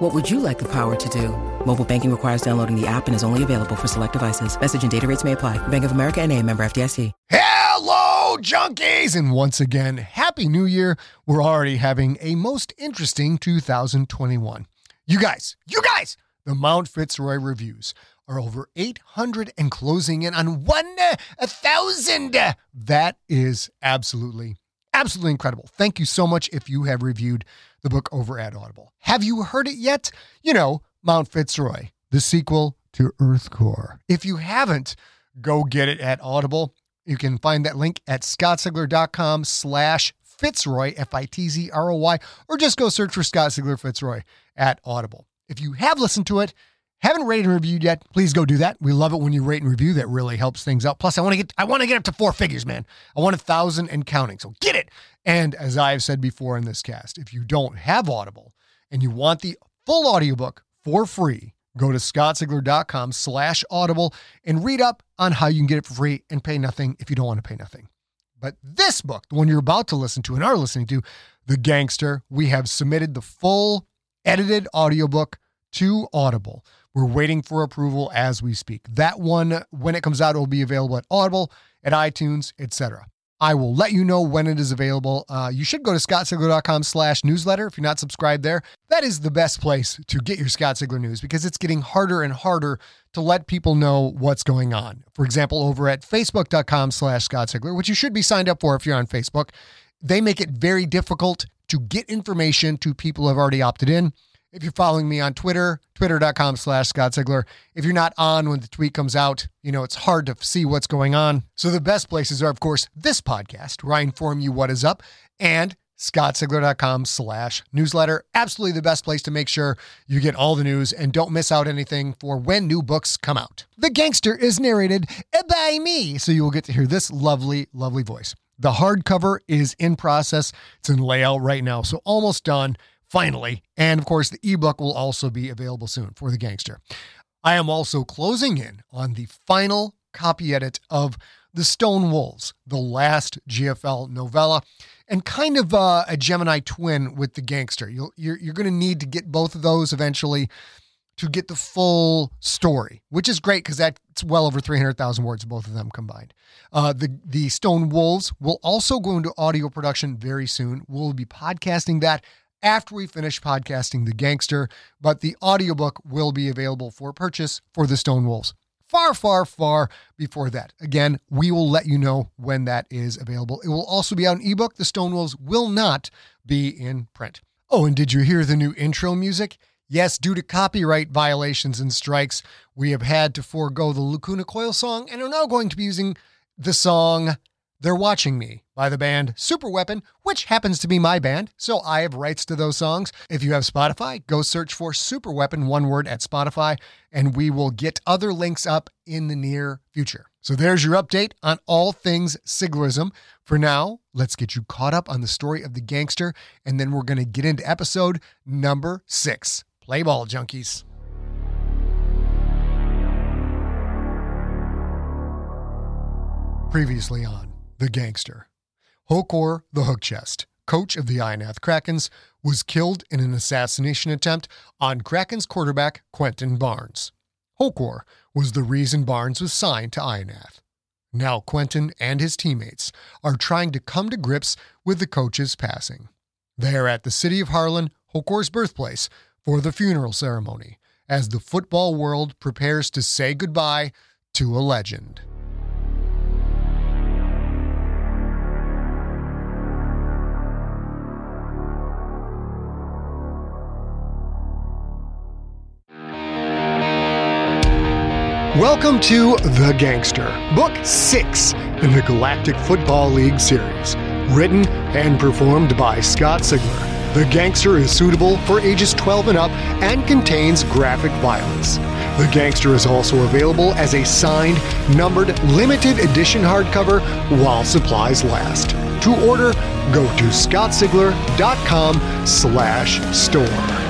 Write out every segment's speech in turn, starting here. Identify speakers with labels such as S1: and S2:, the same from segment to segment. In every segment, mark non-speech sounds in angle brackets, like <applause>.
S1: What would you like the power to do? Mobile banking requires downloading the app and is only available for select devices. Message and data rates may apply. Bank of America and a member FDIC.
S2: Hello, junkies! And once again, Happy New Year. We're already having a most interesting 2021. You guys, you guys, the Mount Fitzroy reviews are over 800 and closing in on 1,000. That is absolutely, absolutely incredible. Thank you so much if you have reviewed the book over at Audible. Have you heard it yet? You know, Mount Fitzroy, the sequel to Earthcore. If you haven't, go get it at Audible. You can find that link at scottsigler.com slash Fitzroy, F-I-T-Z-R-O-Y, or just go search for Scott Sigler Fitzroy at Audible. If you have listened to it, haven't rated and reviewed yet, please go do that. We love it when you rate and review. That really helps things out. Plus, I want to get I want to get up to four figures, man. I want a thousand and counting. So get it. And as I've said before in this cast, if you don't have Audible and you want the full audiobook for free, go to scottsigler.com slash audible and read up on how you can get it for free and pay nothing if you don't want to pay nothing. But this book, the one you're about to listen to and are listening to, The Gangster, we have submitted the full edited audiobook to Audible. We're waiting for approval as we speak. That one, when it comes out, it will be available at Audible, at iTunes, etc. I will let you know when it is available. Uh, you should go to scottsigler.com slash newsletter if you're not subscribed there. That is the best place to get your Scott Sigler news because it's getting harder and harder to let people know what's going on. For example, over at facebook.com slash Scott which you should be signed up for if you're on Facebook, they make it very difficult to get information to people who have already opted in. If you're following me on Twitter, twitter.com slash Scott Sigler. If you're not on when the tweet comes out, you know, it's hard to see what's going on. So the best places are, of course, this podcast, where I inform you what is up, and scottsigler.com slash newsletter. Absolutely the best place to make sure you get all the news and don't miss out anything for when new books come out. The Gangster is narrated by me, so you will get to hear this lovely, lovely voice. The hardcover is in process. It's in layout right now, so almost done finally. And of course, the ebook will also be available soon for The Gangster. I am also closing in on the final copy edit of The Stone Wolves, the last GFL novella, and kind of uh, a Gemini twin with The Gangster. You'll, you're, you're going to need to get both of those eventually to get the full story, which is great because that's well over 300,000 words, both of them combined. Uh, the, the Stone Wolves will also go into audio production very soon. We'll be podcasting that after we finish podcasting The Gangster, but the audiobook will be available for purchase for the Stone Wolves. Far, far, far before that. Again, we will let you know when that is available. It will also be out in ebook. The Stone Wolves will not be in print. Oh, and did you hear the new intro music? Yes, due to copyright violations and strikes, we have had to forego the Lacuna Coil song and are now going to be using the song They're Watching Me by the band Superweapon, which happens to be my band, so I have rights to those songs. If you have Spotify, go search for Superweapon, one word at Spotify, and we will get other links up in the near future. So there's your update on all things Siglerism. For now, let's get you caught up on the story of the gangster, and then we're going to get into episode number six. Play ball, junkies. Previously on The Gangster. Hokor the Hook Chest, coach of the Ionath Krakens, was killed in an assassination attempt on Krakens quarterback Quentin Barnes. Hokor was the reason Barnes was signed to Ionath. Now Quentin and his teammates are trying to come to grips with the coach's passing. They are at the city of Harlan, Hokor's birthplace, for the funeral ceremony as the football world prepares to say goodbye to a legend. Welcome to The Gangster, Book 6 in the Galactic Football League series. Written and performed by Scott Sigler. The Gangster is suitable for ages 12 and up and contains graphic violence. The Gangster is also available as a signed, numbered, limited edition hardcover while supplies last. To order, go to scottsigler.com slash store.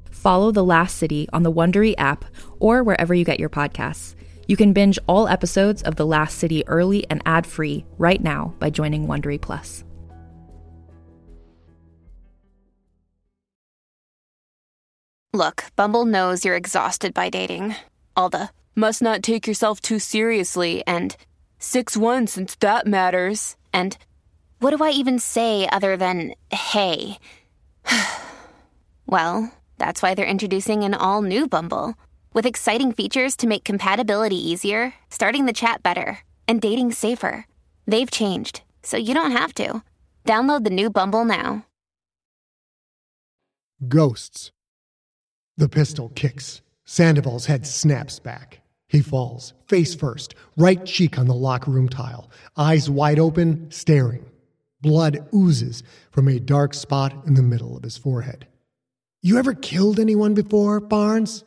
S3: Follow The Last City on the Wondery app or wherever you get your podcasts. You can binge all episodes of The Last City early and ad-free right now by joining Wondery Plus.
S4: Look, Bumble knows you're exhausted by dating. All the must not take yourself too seriously and 6 1 since that matters. And what do I even say other than hey? <sighs> well, that's why they're introducing an all new Bumble with exciting features to make compatibility easier, starting the chat better, and dating safer. They've changed, so you don't have to. Download the new Bumble now.
S2: Ghosts. The pistol kicks. Sandoval's head snaps back. He falls, face first, right cheek on the locker room tile, eyes wide open, staring. Blood oozes from a dark spot in the middle of his forehead. You ever killed anyone before, Barnes?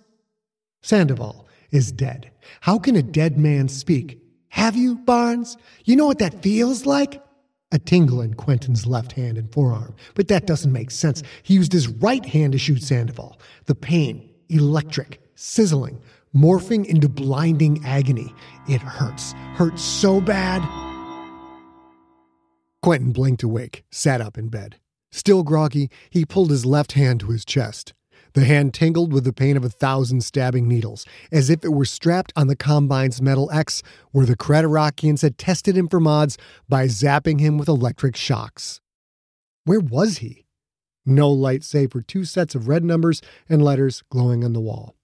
S2: Sandoval is dead. How can a dead man speak? Have you, Barnes? You know what that feels like? a tingle in Quentin's left hand and forearm. But that doesn't make sense. He used his right hand to shoot Sandoval. The pain, electric, sizzling, morphing into blinding agony. It hurts. Hurts so bad. Quentin blinked awake, sat up in bed. Still groggy, he pulled his left hand to his chest. The hand tingled with the pain of a thousand stabbing needles, as if it were strapped on the Combine's Metal X, where the Creterakians had tested him for mods by zapping him with electric shocks. Where was he? No light save for two sets of red numbers and letters glowing on the wall.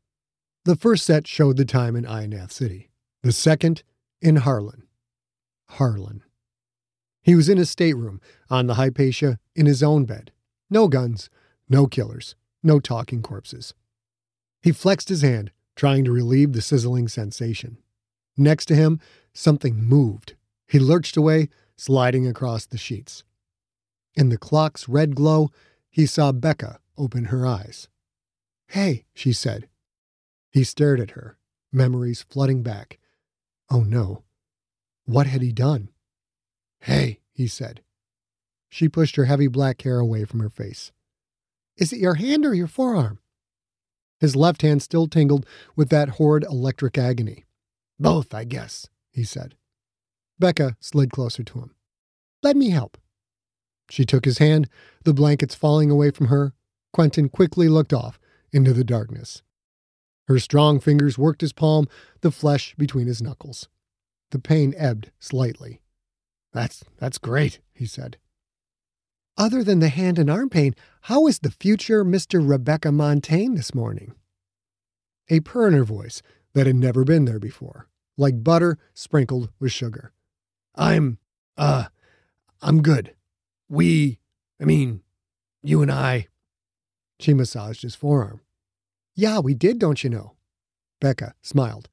S2: The first set showed the time in Ionath City, the second in Harlan. Harlan. He was in his stateroom, on the Hypatia, in his own bed. No guns, no killers. No talking corpses. He flexed his hand, trying to relieve the sizzling sensation. Next to him, something moved. He lurched away, sliding across the sheets. In the clock's red glow, he saw Becca open her eyes. Hey, she said. He stared at her, memories flooding back. Oh no. What had he done? Hey, he said. She pushed her heavy black hair away from her face. Is it your hand or your forearm? His left hand still tingled with that horrid electric agony. Both, I guess, he said. Becca slid closer to him. Let me help. She took his hand, the blankets falling away from her. Quentin quickly looked off into the darkness. Her strong fingers worked his palm, the flesh between his knuckles. The pain ebbed slightly. That's that's great, he said. Other than the hand and arm pain, how is the future Mr. Rebecca Montagne this morning? A purr voice that had never been there before, like butter sprinkled with sugar. I'm, uh, I'm good. We, I mean, you and I. She massaged his forearm. Yeah, we did, don't you know? Becca smiled.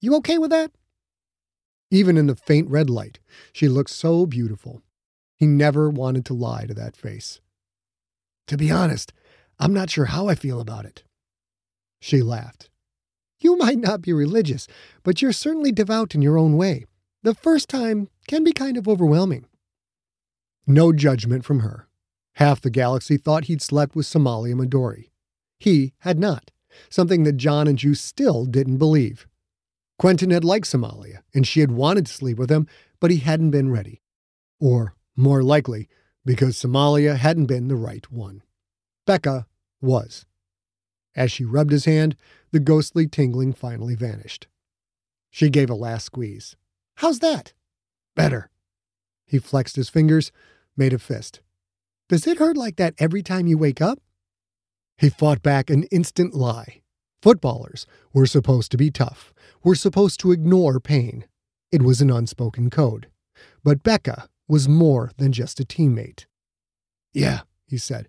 S2: You okay with that? Even in the faint red light, she looked so beautiful. He never wanted to lie to that face. To be honest, I'm not sure how I feel about it. She laughed. You might not be religious, but you're certainly devout in your own way. The first time can be kind of overwhelming. No judgment from her. Half the galaxy thought he'd slept with Somalia Midori. He had not, something that John and Juice still didn't believe. Quentin had liked Somalia, and she had wanted to sleep with him, but he hadn't been ready. Or more likely, because Somalia hadn't been the right one. Becca was. As she rubbed his hand, the ghostly tingling finally vanished. She gave a last squeeze. How's that? Better. He flexed his fingers, made a fist. Does it hurt like that every time you wake up? He fought back an instant lie. Footballers were supposed to be tough, were supposed to ignore pain. It was an unspoken code. But Becca was more than just a teammate. Yeah, he said.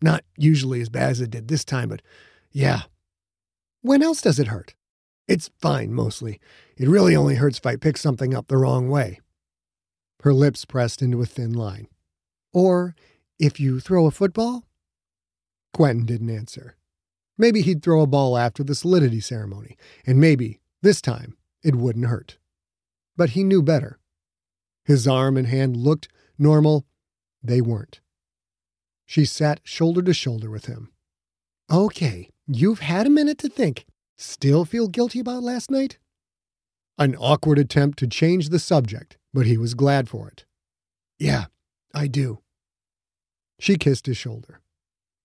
S2: Not usually as bad as it did this time, but yeah. When else does it hurt? It's fine, mostly. It really only hurts if I pick something up the wrong way. Her lips pressed into a thin line. Or if you throw a football? Quentin didn't answer. Maybe he'd throw a ball after the solidity ceremony, and maybe, this time, it wouldn't hurt. But he knew better. His arm and hand looked normal. They weren't. She sat shoulder to shoulder with him. Okay, you've had a minute to think. Still feel guilty about last night? An awkward attempt to change the subject, but he was glad for it. Yeah, I do. She kissed his shoulder.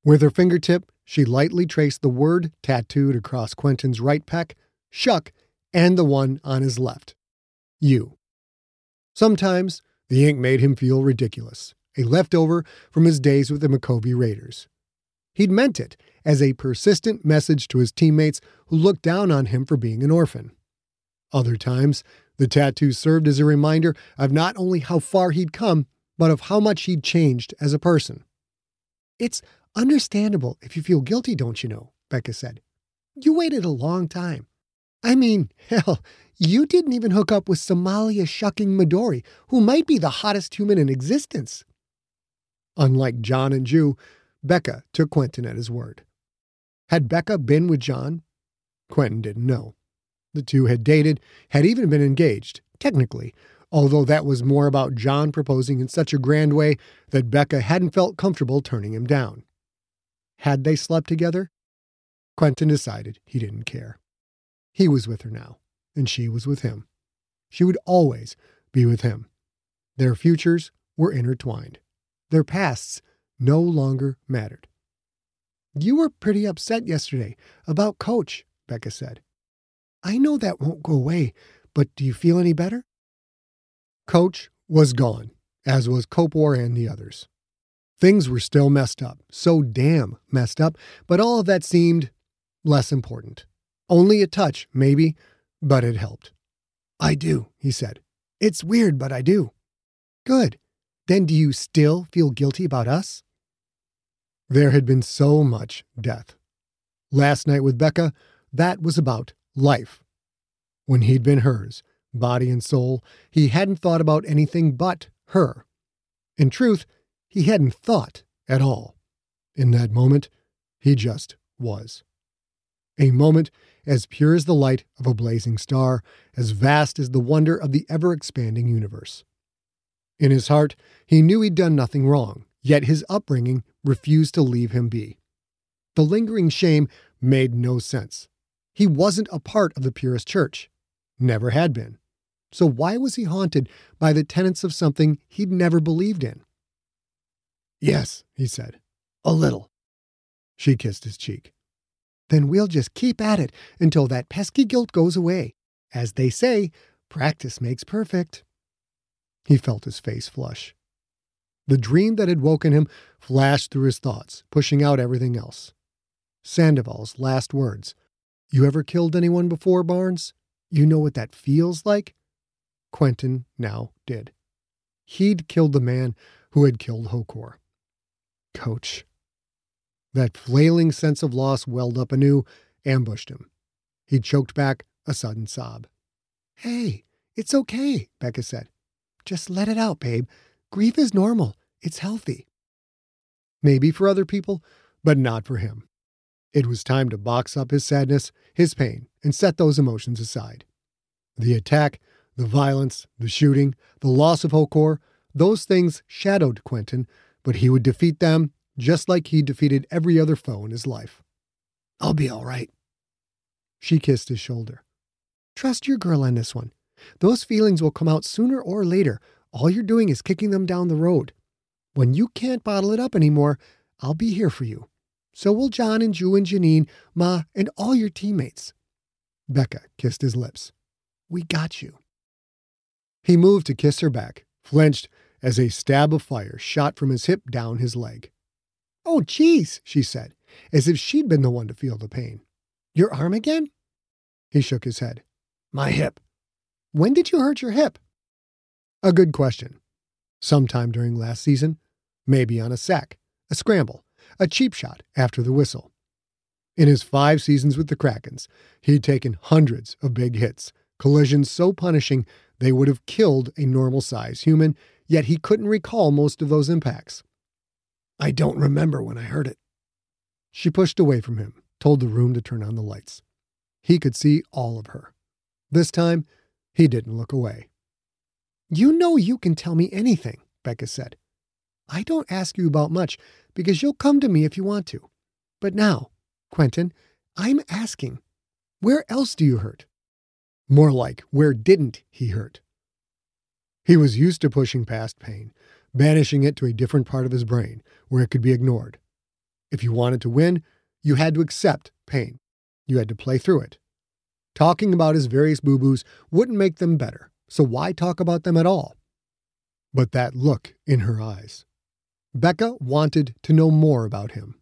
S2: With her fingertip, she lightly traced the word tattooed across Quentin's right pec, shuck, and the one on his left. You. Sometimes the ink made him feel ridiculous, a leftover from his days with the Micovi Raiders. He'd meant it as a persistent message to his teammates who looked down on him for being an orphan. Other times, the tattoo served as a reminder of not only how far he'd come, but of how much he'd changed as a person. It's understandable if you feel guilty, don't you know? Becca said. You waited a long time. I mean, <laughs> hell, you didn't even hook up with Somalia shucking Midori, who might be the hottest human in existence. Unlike John and Ju, Becca took Quentin at his word. Had Becca been with John? Quentin didn't know. The two had dated, had even been engaged, technically, although that was more about John proposing in such a grand way that Becca hadn't felt comfortable turning him down. Had they slept together? Quentin decided he didn't care. He was with her now, and she was with him. She would always be with him. Their futures were intertwined. Their pasts no longer mattered. You were pretty upset yesterday about Coach, Becca said. I know that won't go away, but do you feel any better? Coach was gone, as was Copewar and the others. Things were still messed up, so damn messed up, but all of that seemed less important. Only a touch, maybe, but it helped. I do, he said. It's weird, but I do. Good. Then do you still feel guilty about us? There had been so much death. Last night with Becca, that was about life. When he'd been hers, body and soul, he hadn't thought about anything but her. In truth, he hadn't thought at all. In that moment, he just was. A moment as pure as the light of a blazing star, as vast as the wonder of the ever expanding universe. In his heart, he knew he'd done nothing wrong, yet his upbringing refused to leave him be. The lingering shame made no sense. He wasn't a part of the purest church, never had been. So why was he haunted by the tenets of something he'd never believed in? Yes, he said, a little. She kissed his cheek. Then we'll just keep at it until that pesky guilt goes away. As they say, practice makes perfect. He felt his face flush. The dream that had woken him flashed through his thoughts, pushing out everything else. Sandoval's last words You ever killed anyone before, Barnes? You know what that feels like? Quentin now did. He'd killed the man who had killed Hokor. Coach. That flailing sense of loss welled up anew, ambushed him. He choked back a sudden sob. Hey, it's okay, Becca said. Just let it out, babe. Grief is normal. It's healthy. Maybe for other people, but not for him. It was time to box up his sadness, his pain, and set those emotions aside. The attack the violence, the shooting, the loss of Hokor, those things shadowed Quentin, but he would defeat them just like he defeated every other foe in his life. I'll be all right. She kissed his shoulder. Trust your girl on this one. Those feelings will come out sooner or later. All you're doing is kicking them down the road. When you can't bottle it up anymore, I'll be here for you. So will John and Ju and Janine, Ma, and all your teammates. Becca kissed his lips. We got you. He moved to kiss her back, flinched as a stab of fire shot from his hip down his leg. Oh, jeez, she said, as if she'd been the one to feel the pain. Your arm again? He shook his head. My hip. When did you hurt your hip? A good question. Sometime during last season, maybe on a sack, a scramble, a cheap shot after the whistle. In his five seasons with the Krakens, he'd taken hundreds of big hits, collisions so punishing they would have killed a normal sized human, yet he couldn't recall most of those impacts. I don't remember when I heard it. She pushed away from him, told the room to turn on the lights. He could see all of her. This time, he didn't look away. You know you can tell me anything, Becca said. I don't ask you about much because you'll come to me if you want to. But now, Quentin, I'm asking, where else do you hurt? More like, where didn't he hurt? He was used to pushing past pain, banishing it to a different part of his brain where it could be ignored. If you wanted to win, you had to accept pain. You had to play through it. Talking about his various boo boos wouldn't make them better, so why talk about them at all? But that look in her eyes. Becca wanted to know more about him.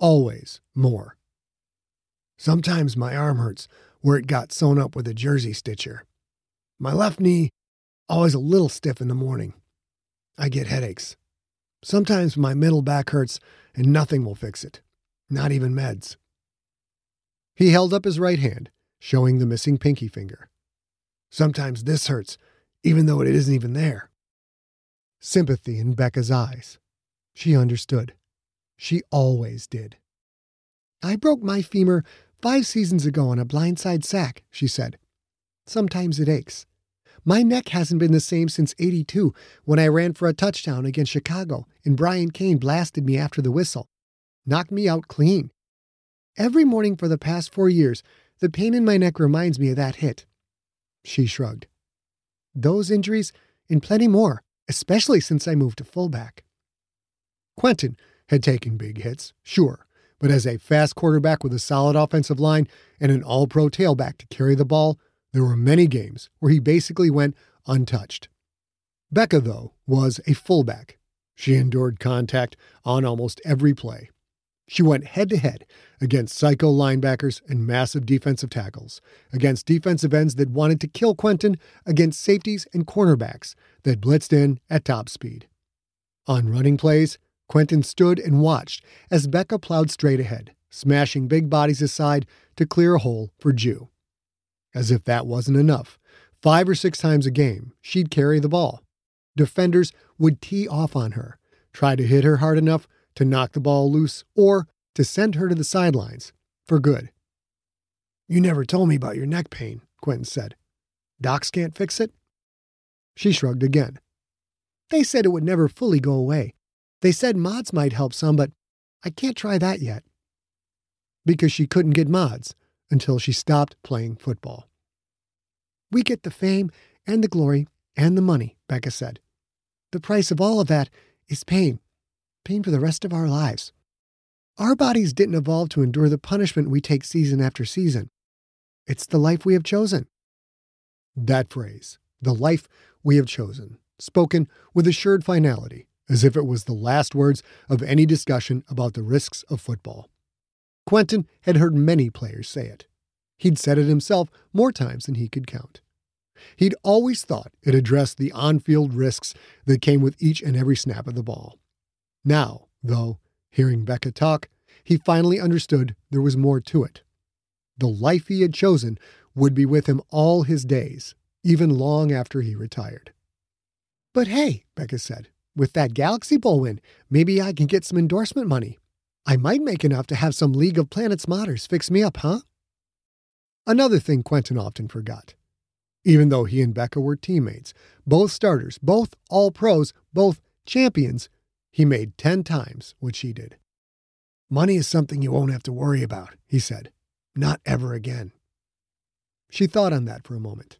S2: Always more. Sometimes my arm hurts where it got sewn up with a jersey stitcher. My left knee, always a little stiff in the morning. I get headaches. Sometimes my middle back hurts and nothing will fix it, not even meds. He held up his right hand, showing the missing pinky finger. Sometimes this hurts, even though it isn't even there. Sympathy in Becca's eyes. She understood. She always did. I broke my femur five seasons ago on a blindside sack, she said. Sometimes it aches. My neck hasn't been the same since 82 when I ran for a touchdown against Chicago and Brian Kane blasted me after the whistle. Knocked me out clean. Every morning for the past four years, the pain in my neck reminds me of that hit. She shrugged. Those injuries and plenty more, especially since I moved to fullback. Quentin had taken big hits, sure, but as a fast quarterback with a solid offensive line and an all pro tailback to carry the ball, there were many games where he basically went untouched. Becca, though, was a fullback. She endured contact on almost every play. She went head to head against psycho linebackers and massive defensive tackles, against defensive ends that wanted to kill Quentin, against safeties and cornerbacks that blitzed in at top speed. On running plays, Quentin stood and watched as Becca plowed straight ahead, smashing big bodies aside to clear a hole for Ju. As if that wasn't enough, five or six times a game, she'd carry the ball. Defenders would tee off on her, try to hit her hard enough to knock the ball loose or to send her to the sidelines for good. You never told me about your neck pain, Quentin said. Docs can't fix it? She shrugged again. They said it would never fully go away. They said mods might help some, but I can't try that yet. Because she couldn't get mods until she stopped playing football. We get the fame and the glory and the money, Becca said. The price of all of that is pain, pain for the rest of our lives. Our bodies didn't evolve to endure the punishment we take season after season. It's the life we have chosen. That phrase, the life we have chosen, spoken with assured finality, as if it was the last words of any discussion about the risks of football. Quentin had heard many players say it. He'd said it himself more times than he could count. He'd always thought it addressed the on field risks that came with each and every snap of the ball. Now, though, hearing Becca talk, he finally understood there was more to it. The life he had chosen would be with him all his days, even long after he retired. But hey, Becca said, with that Galaxy Bowl win, maybe I can get some endorsement money. I might make enough to have some League of Planets modders fix me up, huh? Another thing Quentin often forgot. Even though he and Becca were teammates, both starters, both all pros, both champions, he made 10 times what she did. Money is something you won't have to worry about, he said. Not ever again. She thought on that for a moment.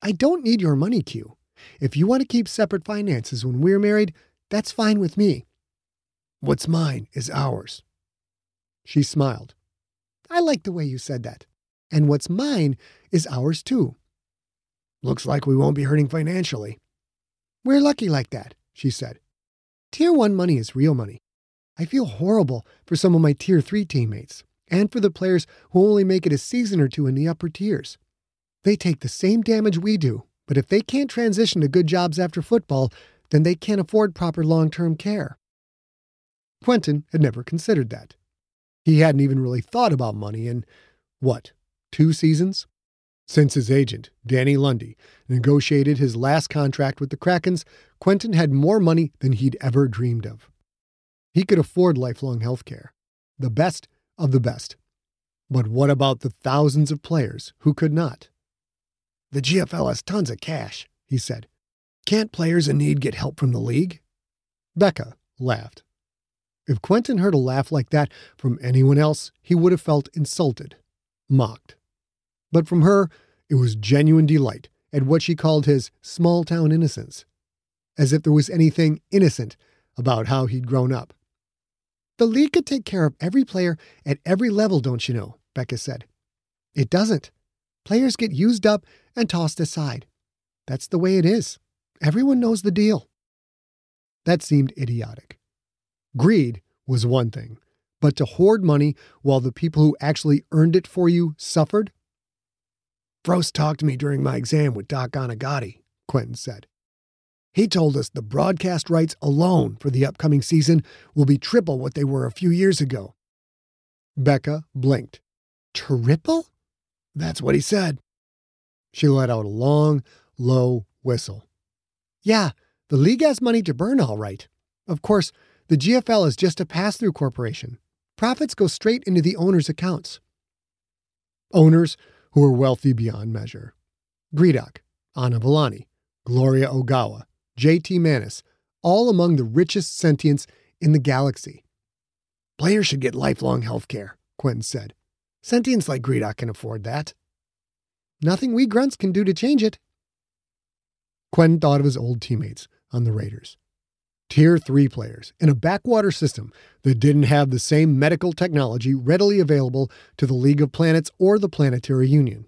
S2: I don't need your money, Q. If you want to keep separate finances when we're married, that's fine with me. What's mine is ours. She smiled. I like the way you said that. And what's mine is ours too. Looks like we won't be hurting financially. We're lucky like that, she said. Tier 1 money is real money. I feel horrible for some of my Tier 3 teammates and for the players who only make it a season or two in the upper tiers. They take the same damage we do, but if they can't transition to good jobs after football, then they can't afford proper long term care. Quentin had never considered that. He hadn't even really thought about money in, what, two seasons? Since his agent, Danny Lundy, negotiated his last contract with the Krakens, Quentin had more money than he'd ever dreamed of. He could afford lifelong health care, the best of the best. But what about the thousands of players who could not? The GFL has tons of cash, he said. Can't players in need get help from the league? Becca laughed. If Quentin heard a laugh like that from anyone else, he would have felt insulted, mocked. But from her, it was genuine delight at what she called his small town innocence, as if there was anything innocent about how he'd grown up. The league could take care of every player at every level, don't you know? Becca said. It doesn't. Players get used up and tossed aside. That's the way it is. Everyone knows the deal. That seemed idiotic. Greed was one thing, but to hoard money while the people who actually earned it for you suffered? Frost talked to me during my exam with Doc Anagati, Quentin said. He told us the broadcast rights alone for the upcoming season will be triple what they were a few years ago. Becca blinked. Triple? That's what he said. She let out a long, low whistle. Yeah, the league has money to burn, all right. Of course, the GFL is just a pass through corporation. Profits go straight into the owner's accounts. Owners who are wealthy beyond measure. Gredok, Anna Villani, Gloria Ogawa, J.T. Manis, all among the richest sentients in the galaxy. Players should get lifelong health care, Quentin said. Sentients like Gredok can afford that. Nothing we grunts can do to change it. Quentin thought of his old teammates on the Raiders. Tier 3 players in a backwater system that didn't have the same medical technology readily available to the League of Planets or the Planetary Union.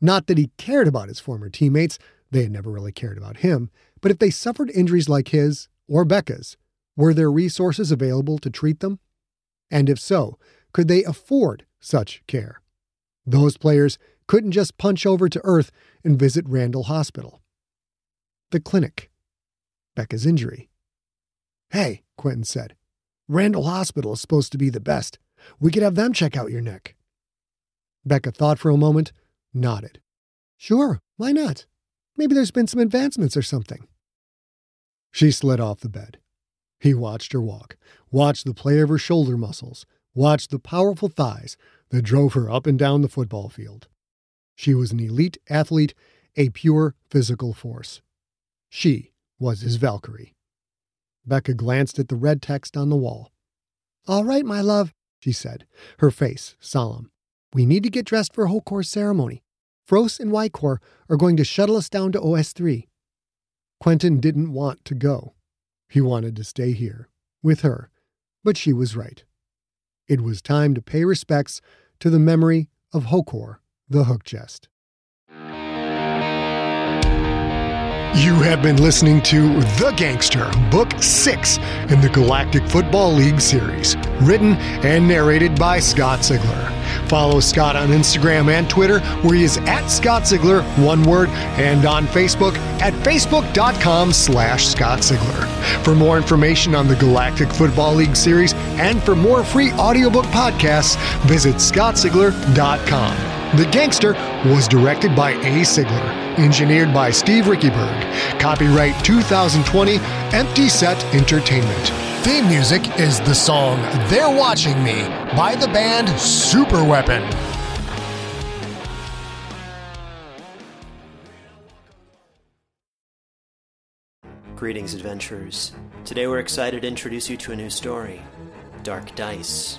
S2: Not that he cared about his former teammates, they had never really cared about him, but if they suffered injuries like his or Becca's, were there resources available to treat them? And if so, could they afford such care? Those players couldn't just punch over to Earth and visit Randall Hospital. The clinic. Becca's injury. Hey, Quentin said. Randall Hospital is supposed to be the best. We could have them check out your neck. Becca thought for a moment, nodded. Sure, why not? Maybe there's been some advancements or something. She slid off the bed. He watched her walk, watched the play of her shoulder muscles, watched the powerful thighs that drove her up and down the football field. She was an elite athlete, a pure physical force. She was his Valkyrie. Becca glanced at the red text on the wall. All right, my love, she said, her face solemn. We need to get dressed for Hokor's ceremony. Frost and Wykor are going to shuttle us down to OS3. Quentin didn't want to go. He wanted to stay here, with her, but she was right. It was time to pay respects to the memory of Hokor, the hook chest. You have been listening to The Gangster, Book 6 in the Galactic Football League series, written and narrated by Scott Sigler. Follow Scott on Instagram and Twitter, where he is at Scott Sigler, one word, and on Facebook at facebook.com slash Scott Sigler. For more information on the Galactic Football League series and for more free audiobook podcasts, visit scottsigler.com. The Gangster was directed by A. Sigler engineered by Steve Riekeberg. Copyright 2020, Empty Set Entertainment. Theme music is the song They're Watching Me by the band Superweapon.
S5: Greetings, adventurers. Today we're excited to introduce you to a new story Dark Dice,